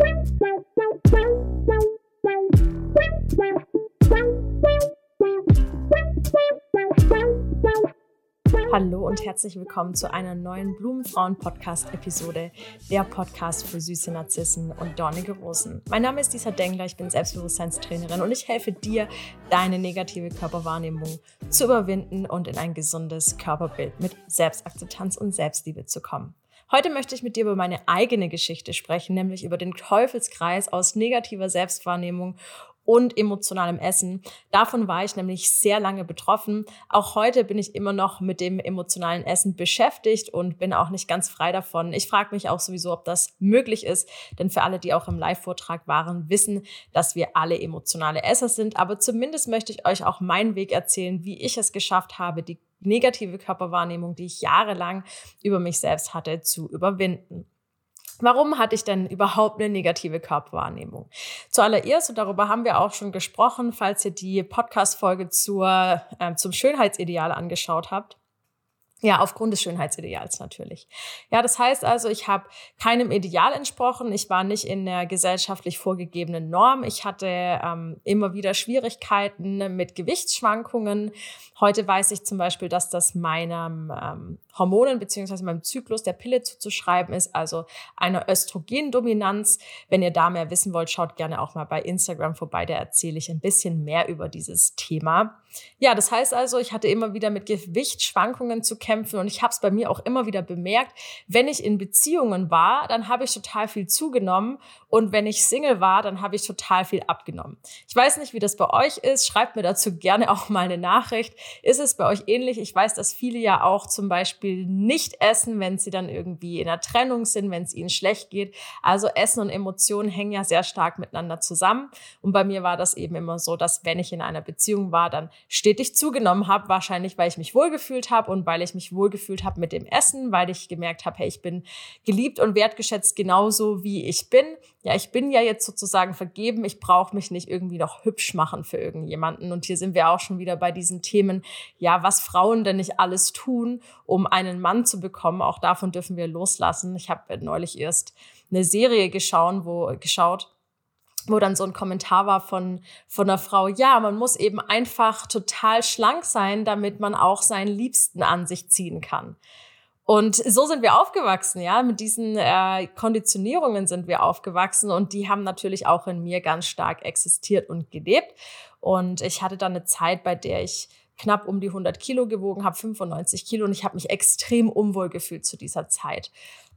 Thank you. Hallo und herzlich willkommen zu einer neuen Blumenfrauen-Podcast-Episode, der Podcast für süße Narzissen und dornige Rosen. Mein Name ist Lisa Dengler, ich bin Selbstbewusstseinstrainerin und ich helfe dir, deine negative Körperwahrnehmung zu überwinden und in ein gesundes Körperbild mit Selbstakzeptanz und Selbstliebe zu kommen. Heute möchte ich mit dir über meine eigene Geschichte sprechen, nämlich über den Teufelskreis aus negativer Selbstwahrnehmung und emotionalem Essen. Davon war ich nämlich sehr lange betroffen. Auch heute bin ich immer noch mit dem emotionalen Essen beschäftigt und bin auch nicht ganz frei davon. Ich frage mich auch sowieso, ob das möglich ist, denn für alle, die auch im Live-Vortrag waren, wissen, dass wir alle emotionale Esser sind. Aber zumindest möchte ich euch auch meinen Weg erzählen, wie ich es geschafft habe, die negative Körperwahrnehmung, die ich jahrelang über mich selbst hatte, zu überwinden. Warum hatte ich denn überhaupt eine negative Körperwahrnehmung? Zuallererst, und darüber haben wir auch schon gesprochen, falls ihr die Podcast-Folge zur, äh, zum Schönheitsideal angeschaut habt, ja, aufgrund des Schönheitsideals natürlich. Ja, das heißt also, ich habe keinem Ideal entsprochen. Ich war nicht in der gesellschaftlich vorgegebenen Norm. Ich hatte ähm, immer wieder Schwierigkeiten mit Gewichtsschwankungen. Heute weiß ich zum Beispiel, dass das meinem ähm, Hormonen beziehungsweise meinem Zyklus der Pille zuzuschreiben ist, also einer Östrogendominanz. Wenn ihr da mehr wissen wollt, schaut gerne auch mal bei Instagram vorbei. Da erzähle ich ein bisschen mehr über dieses Thema. Ja, das heißt also, ich hatte immer wieder mit Gewichtsschwankungen zu kämpfen und ich habe es bei mir auch immer wieder bemerkt, wenn ich in Beziehungen war, dann habe ich total viel zugenommen und wenn ich Single war, dann habe ich total viel abgenommen. Ich weiß nicht, wie das bei euch ist. Schreibt mir dazu gerne auch mal eine Nachricht. Ist es bei euch ähnlich? Ich weiß, dass viele ja auch zum Beispiel nicht essen, wenn sie dann irgendwie in einer Trennung sind, wenn es ihnen schlecht geht. Also Essen und Emotionen hängen ja sehr stark miteinander zusammen. Und bei mir war das eben immer so, dass wenn ich in einer Beziehung war, dann stetig zugenommen habe, wahrscheinlich weil ich mich wohlgefühlt habe und weil ich mich wohlgefühlt habe mit dem Essen, weil ich gemerkt habe, hey, ich bin geliebt und wertgeschätzt genauso wie ich bin. Ja, ich bin ja jetzt sozusagen vergeben, ich brauche mich nicht irgendwie noch hübsch machen für irgendjemanden. Und hier sind wir auch schon wieder bei diesen Themen, ja, was Frauen denn nicht alles tun, um einen Mann zu bekommen. Auch davon dürfen wir loslassen. Ich habe neulich erst eine Serie geschaut, wo geschaut, wo dann so ein Kommentar war von, von einer Frau, ja, man muss eben einfach total schlank sein, damit man auch seinen Liebsten an sich ziehen kann. Und so sind wir aufgewachsen, ja, mit diesen äh, Konditionierungen sind wir aufgewachsen und die haben natürlich auch in mir ganz stark existiert und gelebt. Und ich hatte dann eine Zeit, bei der ich knapp um die 100 Kilo gewogen, habe 95 Kilo und ich habe mich extrem unwohl gefühlt zu dieser Zeit.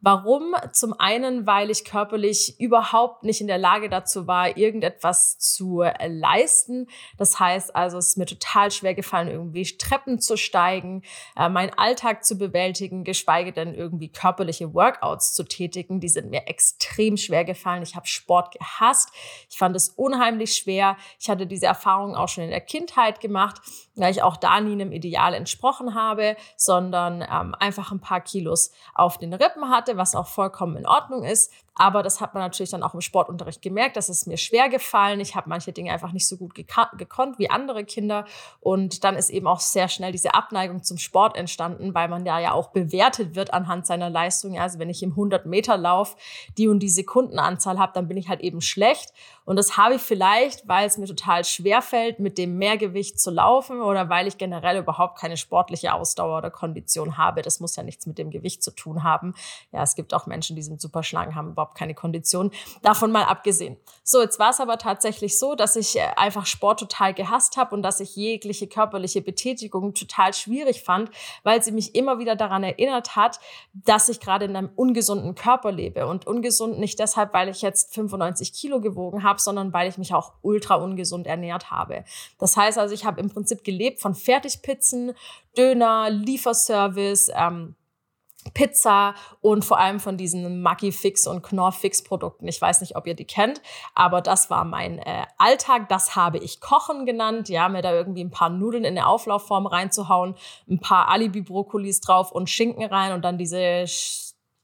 Warum? Zum einen, weil ich körperlich überhaupt nicht in der Lage dazu war, irgendetwas zu äh, leisten. Das heißt also, es ist mir total schwer gefallen, irgendwie Treppen zu steigen, äh, meinen Alltag zu bewältigen, geschweige denn irgendwie körperliche Workouts zu tätigen. Die sind mir extrem schwer gefallen. Ich habe Sport gehasst. Ich fand es unheimlich schwer. Ich hatte diese Erfahrung auch schon in der Kindheit gemacht, weil ich auch da nie einem Ideal entsprochen habe, sondern ähm, einfach ein paar Kilos auf den Rippen hatte was auch vollkommen in Ordnung ist. Aber das hat man natürlich dann auch im Sportunterricht gemerkt, dass es mir schwer gefallen. Ich habe manche Dinge einfach nicht so gut gekonnt wie andere Kinder. Und dann ist eben auch sehr schnell diese Abneigung zum Sport entstanden, weil man ja ja auch bewertet wird anhand seiner Leistung. Also wenn ich im 100 Meter Lauf die und die Sekundenanzahl habe, dann bin ich halt eben schlecht. Und das habe ich vielleicht, weil es mir total schwer fällt, mit dem Mehrgewicht zu laufen oder weil ich generell überhaupt keine sportliche Ausdauer oder Kondition habe. Das muss ja nichts mit dem Gewicht zu tun haben. Ja, es gibt auch Menschen, die sind super schlank, haben überhaupt keine Kondition. Davon mal abgesehen. So, jetzt war es aber tatsächlich so, dass ich äh, einfach Sport total gehasst habe und dass ich jegliche körperliche Betätigung total schwierig fand, weil sie mich immer wieder daran erinnert hat, dass ich gerade in einem ungesunden Körper lebe. Und ungesund nicht deshalb, weil ich jetzt 95 Kilo gewogen habe, sondern weil ich mich auch ultra ungesund ernährt habe. Das heißt also, ich habe im Prinzip gelebt von Fertigpizzen, Döner, Lieferservice, ähm, Pizza und vor allem von diesen Maggi Fix und Knorr Fix Produkten. Ich weiß nicht, ob ihr die kennt, aber das war mein äh, Alltag. Das habe ich Kochen genannt. Ja, mir da irgendwie ein paar Nudeln in eine Auflaufform reinzuhauen, ein paar Alibi Brokkolis drauf und Schinken rein und dann diese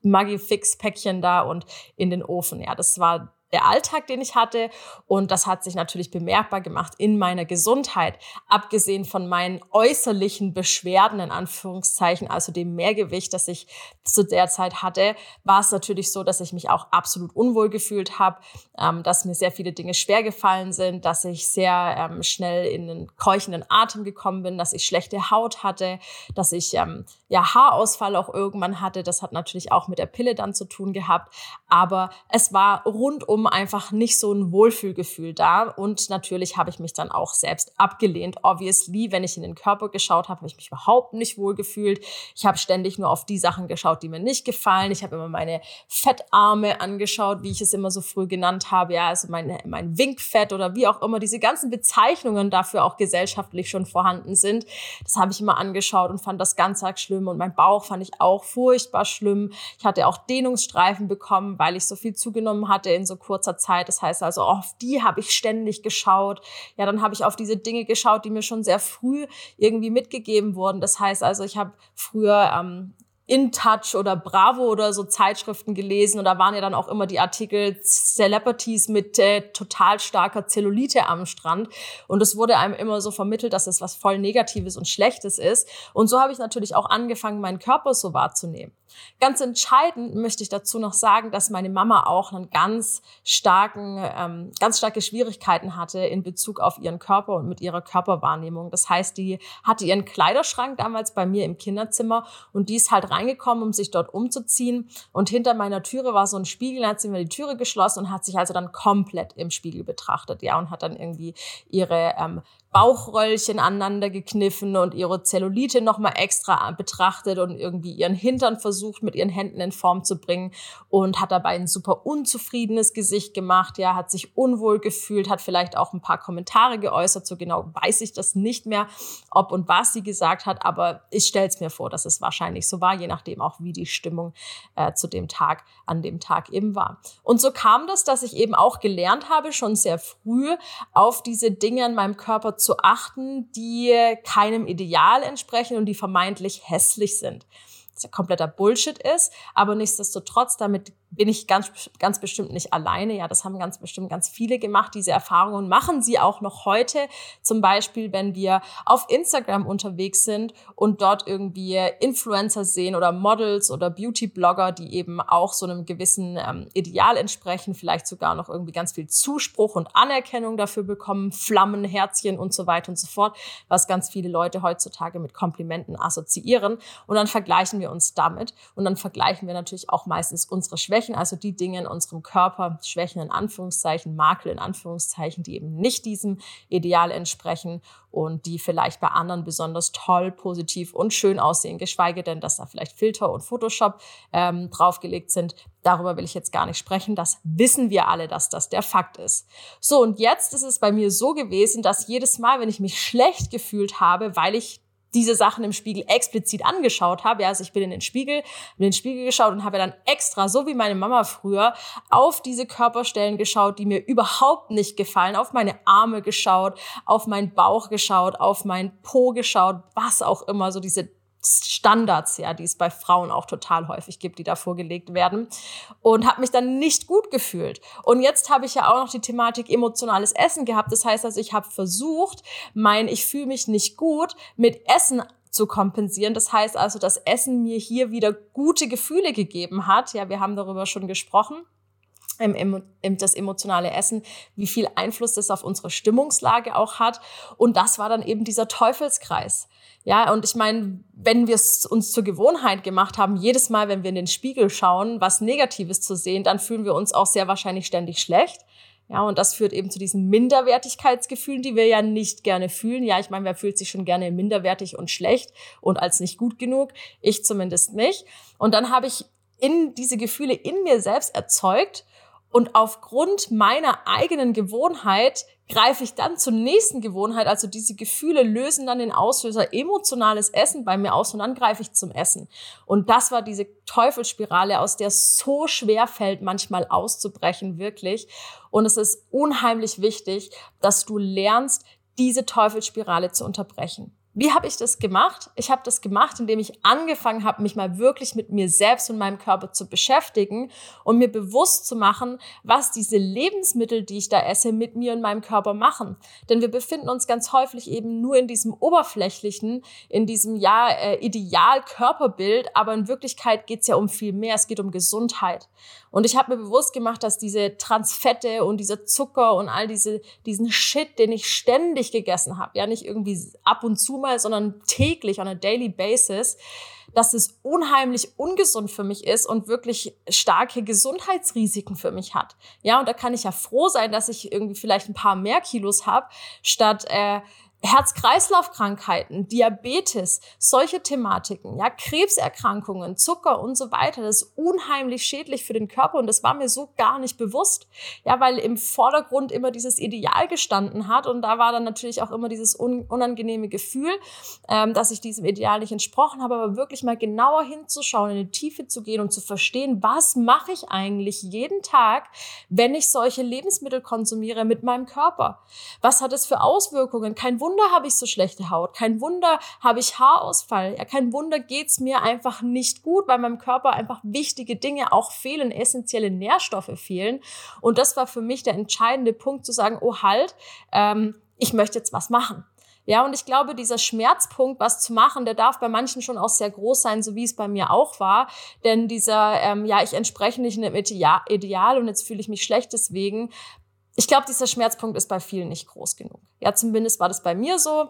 Maggi Fix Päckchen da und in den Ofen. Ja, das war der Alltag, den ich hatte. Und das hat sich natürlich bemerkbar gemacht in meiner Gesundheit. Abgesehen von meinen äußerlichen Beschwerden, in Anführungszeichen, also dem Mehrgewicht, das ich zu der Zeit hatte, war es natürlich so, dass ich mich auch absolut unwohl gefühlt habe, ähm, dass mir sehr viele Dinge schwer gefallen sind, dass ich sehr ähm, schnell in einen keuchenden Atem gekommen bin, dass ich schlechte Haut hatte, dass ich ähm, ja Haarausfall auch irgendwann hatte. Das hat natürlich auch mit der Pille dann zu tun gehabt. Aber es war rundum rundum einfach nicht so ein Wohlfühlgefühl da. Und natürlich habe ich mich dann auch selbst abgelehnt. Obviously, wenn ich in den Körper geschaut habe, habe ich mich überhaupt nicht wohl gefühlt. Ich habe ständig nur auf die Sachen geschaut, die mir nicht gefallen. Ich habe immer meine Fettarme angeschaut, wie ich es immer so früh genannt habe. Ja, also mein, mein Winkfett oder wie auch immer. Diese ganzen Bezeichnungen dafür auch gesellschaftlich schon vorhanden sind. Das habe ich immer angeschaut und fand das ganz arg schlimm. Und mein Bauch fand ich auch furchtbar schlimm. Ich hatte auch Dehnungsstreifen bekommen, weil ich so viel zugenommen hatte in so kurzer Zeit. Das heißt also, auf die habe ich ständig geschaut. Ja, dann habe ich auf diese Dinge geschaut, die mir schon sehr früh irgendwie mitgegeben wurden. Das heißt also, ich habe früher ähm, in Touch oder Bravo oder so Zeitschriften gelesen und da waren ja dann auch immer die Artikel Celebrities mit äh, total starker Zellulite am Strand und es wurde einem immer so vermittelt, dass es was voll Negatives und Schlechtes ist und so habe ich natürlich auch angefangen, meinen Körper so wahrzunehmen. Ganz entscheidend möchte ich dazu noch sagen, dass meine Mama auch einen ganz starken, ähm, ganz starke Schwierigkeiten hatte in Bezug auf ihren Körper und mit ihrer Körperwahrnehmung. Das heißt, die hatte ihren Kleiderschrank damals bei mir im Kinderzimmer und die ist halt rein reingekommen, um sich dort umzuziehen. Und hinter meiner Türe war so ein Spiegel, dann hat sie mir die Türe geschlossen und hat sich also dann komplett im Spiegel betrachtet, ja, und hat dann irgendwie ihre ähm, Bauchröllchen aneinander gekniffen und ihre Zellulite nochmal extra betrachtet und irgendwie ihren Hintern versucht, mit ihren Händen in Form zu bringen und hat dabei ein super unzufriedenes Gesicht gemacht, ja, hat sich unwohl gefühlt, hat vielleicht auch ein paar Kommentare geäußert, so genau weiß ich das nicht mehr, ob und was sie gesagt hat, aber ich stelle es mir vor, dass es wahrscheinlich so war, je nachdem auch, wie die Stimmung äh, zu dem Tag, an dem Tag eben war. Und so kam das, dass ich eben auch gelernt habe, schon sehr früh auf diese Dinge in meinem Körper zu achten, die keinem Ideal entsprechen und die vermeintlich hässlich sind. Das ja kompletter Bullshit ist, aber nichtsdestotrotz damit bin ich ganz, ganz bestimmt nicht alleine. Ja, das haben ganz bestimmt ganz viele gemacht. Diese Erfahrungen machen sie auch noch heute. Zum Beispiel, wenn wir auf Instagram unterwegs sind und dort irgendwie Influencer sehen oder Models oder Beauty-Blogger, die eben auch so einem gewissen ähm, Ideal entsprechen, vielleicht sogar noch irgendwie ganz viel Zuspruch und Anerkennung dafür bekommen, Flammen, Herzchen und so weiter und so fort, was ganz viele Leute heutzutage mit Komplimenten assoziieren. Und dann vergleichen wir uns damit und dann vergleichen wir natürlich auch meistens unsere Schwächen Schwächen, also die Dinge in unserem Körper, Schwächen in Anführungszeichen, Makel in Anführungszeichen, die eben nicht diesem Ideal entsprechen und die vielleicht bei anderen besonders toll, positiv und schön aussehen, geschweige denn, dass da vielleicht Filter und Photoshop ähm, draufgelegt sind. Darüber will ich jetzt gar nicht sprechen. Das wissen wir alle, dass das der Fakt ist. So, und jetzt ist es bei mir so gewesen, dass jedes Mal, wenn ich mich schlecht gefühlt habe, weil ich diese Sachen im Spiegel explizit angeschaut habe. Ja, also ich bin in den Spiegel, in den Spiegel geschaut und habe dann extra, so wie meine Mama früher, auf diese Körperstellen geschaut, die mir überhaupt nicht gefallen, auf meine Arme geschaut, auf meinen Bauch geschaut, auf meinen Po geschaut, was auch immer, so diese Standards, ja, die es bei Frauen auch total häufig gibt, die da vorgelegt werden und habe mich dann nicht gut gefühlt. Und jetzt habe ich ja auch noch die Thematik emotionales Essen gehabt. Das heißt also, ich habe versucht, mein ich fühle mich nicht gut mit Essen zu kompensieren. Das heißt also, dass Essen mir hier wieder gute Gefühle gegeben hat. Ja, wir haben darüber schon gesprochen das emotionale Essen, wie viel Einfluss das auf unsere Stimmungslage auch hat. Und das war dann eben dieser Teufelskreis. Ja, und ich meine, wenn wir es uns zur Gewohnheit gemacht haben, jedes Mal, wenn wir in den Spiegel schauen, was Negatives zu sehen, dann fühlen wir uns auch sehr wahrscheinlich ständig schlecht. Ja, und das führt eben zu diesen Minderwertigkeitsgefühlen, die wir ja nicht gerne fühlen. Ja, ich meine, wer fühlt sich schon gerne minderwertig und schlecht und als nicht gut genug? Ich zumindest nicht. Und dann habe ich in diese Gefühle in mir selbst erzeugt und aufgrund meiner eigenen Gewohnheit greife ich dann zur nächsten Gewohnheit. Also diese Gefühle lösen dann den Auslöser emotionales Essen bei mir aus und dann greife ich zum Essen. Und das war diese Teufelsspirale, aus der es so schwer fällt, manchmal auszubrechen, wirklich. Und es ist unheimlich wichtig, dass du lernst, diese Teufelsspirale zu unterbrechen. Wie habe ich das gemacht? Ich habe das gemacht, indem ich angefangen habe, mich mal wirklich mit mir selbst und meinem Körper zu beschäftigen und mir bewusst zu machen, was diese Lebensmittel, die ich da esse, mit mir und meinem Körper machen. Denn wir befinden uns ganz häufig eben nur in diesem oberflächlichen, in diesem ja äh, Ideal-Körperbild, aber in Wirklichkeit geht es ja um viel mehr. Es geht um Gesundheit. Und ich habe mir bewusst gemacht, dass diese Transfette und dieser Zucker und all diese diesen Shit, den ich ständig gegessen habe, ja nicht irgendwie ab und zu mal, sondern täglich on a daily basis, dass es unheimlich ungesund für mich ist und wirklich starke Gesundheitsrisiken für mich hat. Ja, und da kann ich ja froh sein, dass ich irgendwie vielleicht ein paar mehr Kilos habe, statt äh, Herz-Kreislauf-Krankheiten, Diabetes, solche Thematiken, ja, Krebserkrankungen, Zucker und so weiter, das ist unheimlich schädlich für den Körper und das war mir so gar nicht bewusst. Ja, weil im Vordergrund immer dieses Ideal gestanden hat und da war dann natürlich auch immer dieses un unangenehme Gefühl, ähm, dass ich diesem Ideal nicht entsprochen habe, aber wirklich mal genauer hinzuschauen, in die Tiefe zu gehen und zu verstehen, was mache ich eigentlich jeden Tag, wenn ich solche Lebensmittel konsumiere mit meinem Körper? Was hat es für Auswirkungen? Kein Wunder, Wunder habe ich so schlechte Haut, kein Wunder habe ich Haarausfall, ja, kein Wunder geht's mir einfach nicht gut, weil meinem Körper einfach wichtige Dinge auch fehlen, essentielle Nährstoffe fehlen. Und das war für mich der entscheidende Punkt zu sagen, oh halt, ähm, ich möchte jetzt was machen. Ja, und ich glaube, dieser Schmerzpunkt, was zu machen, der darf bei manchen schon auch sehr groß sein, so wie es bei mir auch war. Denn dieser, ähm, ja, ich entspreche nicht einem Ideal und jetzt fühle ich mich schlecht deswegen, ich glaube, dieser Schmerzpunkt ist bei vielen nicht groß genug. Ja, zumindest war das bei mir so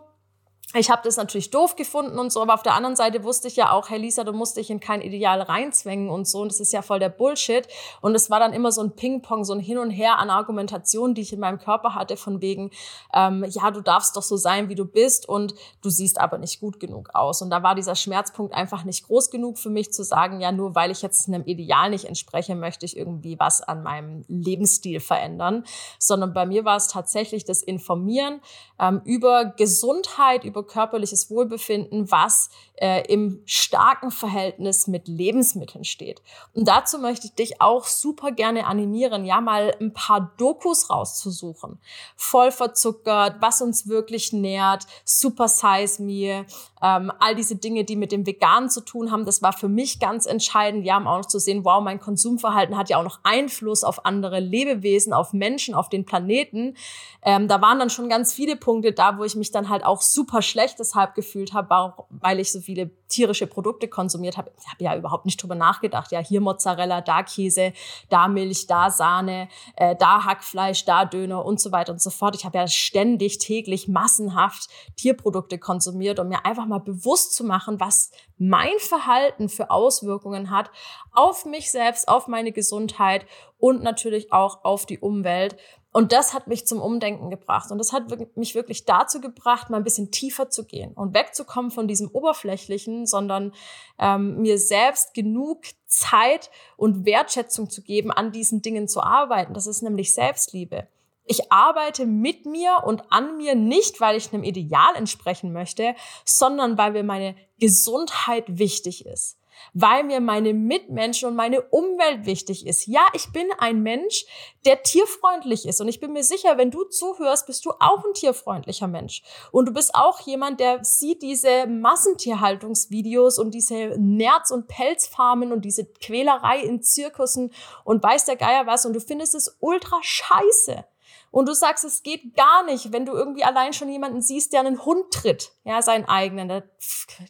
ich habe das natürlich doof gefunden und so, aber auf der anderen Seite wusste ich ja auch, hey Lisa, du musst dich in kein Ideal reinzwängen und so. Und das ist ja voll der Bullshit. Und es war dann immer so ein Ping-Pong, so ein Hin und Her an Argumentationen, die ich in meinem Körper hatte, von wegen, ähm, ja, du darfst doch so sein, wie du bist und du siehst aber nicht gut genug aus. Und da war dieser Schmerzpunkt einfach nicht groß genug für mich zu sagen, ja, nur weil ich jetzt einem Ideal nicht entspreche, möchte ich irgendwie was an meinem Lebensstil verändern. Sondern bei mir war es tatsächlich das Informieren ähm, über Gesundheit, über über körperliches Wohlbefinden, was äh, im starken Verhältnis mit Lebensmitteln steht. Und dazu möchte ich dich auch super gerne animieren, ja, mal ein paar Dokus rauszusuchen. Voll verzuckert, was uns wirklich nährt, Super Size Me, ähm, all diese Dinge, die mit dem Veganen zu tun haben, das war für mich ganz entscheidend. Ja, um auch noch zu sehen, wow, mein Konsumverhalten hat ja auch noch Einfluss auf andere Lebewesen, auf Menschen, auf den Planeten. Ähm, da waren dann schon ganz viele Punkte da, wo ich mich dann halt auch super schlecht deshalb gefühlt habe, weil ich so viele tierische Produkte konsumiert habe. Ich habe ja überhaupt nicht drüber nachgedacht. Ja, hier Mozzarella, da Käse, da Milch, da Sahne, äh, da Hackfleisch, da Döner und so weiter und so fort. Ich habe ja ständig, täglich, massenhaft Tierprodukte konsumiert, um mir einfach mal bewusst zu machen, was mein Verhalten für Auswirkungen hat auf mich selbst, auf meine Gesundheit und natürlich auch auf die Umwelt. Und das hat mich zum Umdenken gebracht. Und das hat mich wirklich dazu gebracht, mal ein bisschen tiefer zu gehen und wegzukommen von diesem Oberflächlichen, sondern ähm, mir selbst genug Zeit und Wertschätzung zu geben, an diesen Dingen zu arbeiten. Das ist nämlich Selbstliebe. Ich arbeite mit mir und an mir nicht, weil ich einem Ideal entsprechen möchte, sondern weil mir meine Gesundheit wichtig ist weil mir meine Mitmenschen und meine Umwelt wichtig ist. Ja, ich bin ein Mensch, der tierfreundlich ist. Und ich bin mir sicher, wenn du zuhörst, bist du auch ein tierfreundlicher Mensch. Und du bist auch jemand, der sieht diese Massentierhaltungsvideos und diese Nerz- und Pelzfarmen und diese Quälerei in Zirkussen und weiß der Geier was. Und du findest es ultra scheiße. Und du sagst, es geht gar nicht, wenn du irgendwie allein schon jemanden siehst, der einen Hund tritt, ja, seinen eigenen.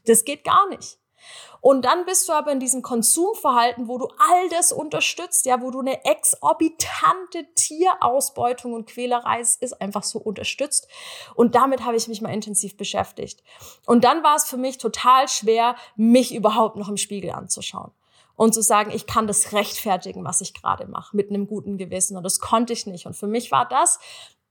Das geht gar nicht. Und dann bist du aber in diesem Konsumverhalten, wo du all das unterstützt, ja, wo du eine exorbitante Tierausbeutung und Quälerei ist einfach so unterstützt. Und damit habe ich mich mal intensiv beschäftigt. Und dann war es für mich total schwer, mich überhaupt noch im Spiegel anzuschauen und zu sagen, ich kann das rechtfertigen, was ich gerade mache, mit einem guten Gewissen. Und das konnte ich nicht. Und für mich war das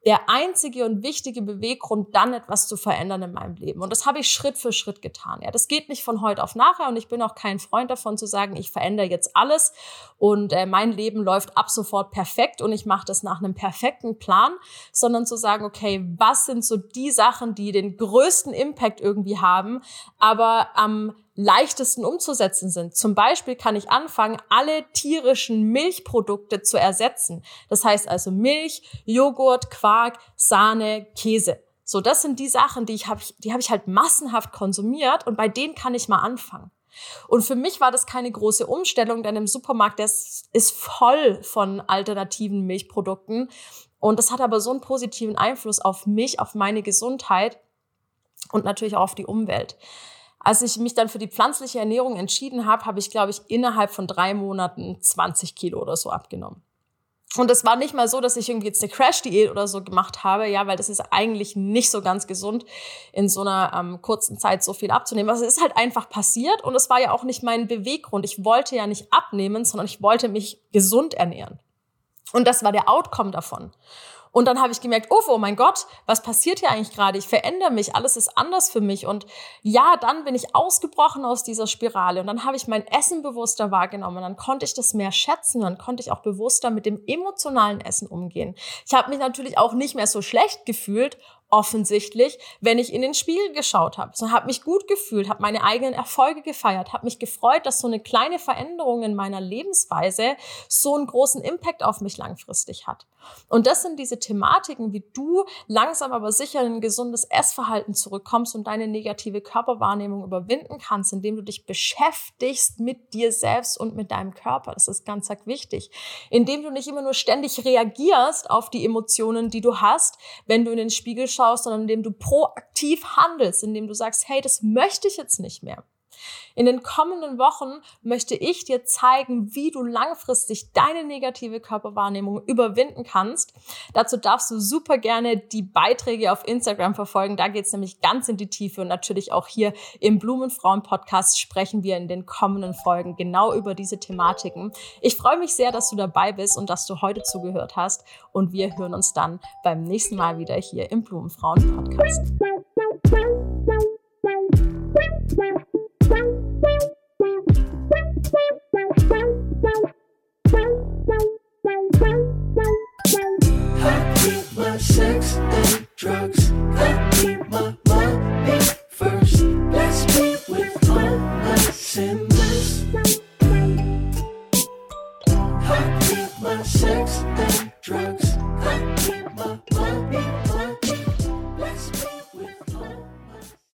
der einzige und wichtige Beweggrund, dann etwas zu verändern in meinem Leben. Und das habe ich Schritt für Schritt getan. Ja, das geht nicht von heute auf nachher und ich bin auch kein Freund davon zu sagen, ich verändere jetzt alles und äh, mein Leben läuft ab sofort perfekt und ich mache das nach einem perfekten Plan, sondern zu sagen, okay, was sind so die Sachen, die den größten Impact irgendwie haben, aber am leichtesten umzusetzen sind. Zum Beispiel kann ich anfangen, alle tierischen Milchprodukte zu ersetzen. Das heißt also Milch, Joghurt, Quark, Sahne, Käse. So, das sind die Sachen, die ich habe, die habe ich halt massenhaft konsumiert und bei denen kann ich mal anfangen. Und für mich war das keine große Umstellung, denn im Supermarkt, der ist voll von alternativen Milchprodukten. Und das hat aber so einen positiven Einfluss auf mich, auf meine Gesundheit und natürlich auch auf die Umwelt. Als ich mich dann für die pflanzliche Ernährung entschieden habe, habe ich, glaube ich, innerhalb von drei Monaten 20 Kilo oder so abgenommen. Und es war nicht mal so, dass ich irgendwie jetzt eine Crash-Diät oder so gemacht habe, ja, weil das ist eigentlich nicht so ganz gesund, in so einer ähm, kurzen Zeit so viel abzunehmen. Also es ist halt einfach passiert und es war ja auch nicht mein Beweggrund. Ich wollte ja nicht abnehmen, sondern ich wollte mich gesund ernähren. Und das war der Outcome davon. Und dann habe ich gemerkt, oh, oh mein Gott, was passiert hier eigentlich gerade? Ich verändere mich, alles ist anders für mich. Und ja, dann bin ich ausgebrochen aus dieser Spirale und dann habe ich mein Essen bewusster wahrgenommen. Dann konnte ich das mehr schätzen, dann konnte ich auch bewusster mit dem emotionalen Essen umgehen. Ich habe mich natürlich auch nicht mehr so schlecht gefühlt, offensichtlich, wenn ich in den Spiegel geschaut habe. So habe mich gut gefühlt, habe meine eigenen Erfolge gefeiert, habe mich gefreut, dass so eine kleine Veränderung in meiner Lebensweise so einen großen Impact auf mich langfristig hat. Und das sind diese Thematiken, wie du langsam aber sicher in ein gesundes Essverhalten zurückkommst und deine negative Körperwahrnehmung überwinden kannst, indem du dich beschäftigst mit dir selbst und mit deinem Körper. Das ist ganz, wichtig. Indem du nicht immer nur ständig reagierst auf die Emotionen, die du hast, wenn du in den Spiegel sondern indem du proaktiv handelst, indem du sagst, hey, das möchte ich jetzt nicht mehr. In den kommenden Wochen möchte ich dir zeigen, wie du langfristig deine negative Körperwahrnehmung überwinden kannst. Dazu darfst du super gerne die Beiträge auf Instagram verfolgen. Da geht es nämlich ganz in die Tiefe und natürlich auch hier im Blumenfrauen-Podcast sprechen wir in den kommenden Folgen genau über diese Thematiken. Ich freue mich sehr, dass du dabei bist und dass du heute zugehört hast und wir hören uns dann beim nächsten Mal wieder hier im Blumenfrauen-Podcast.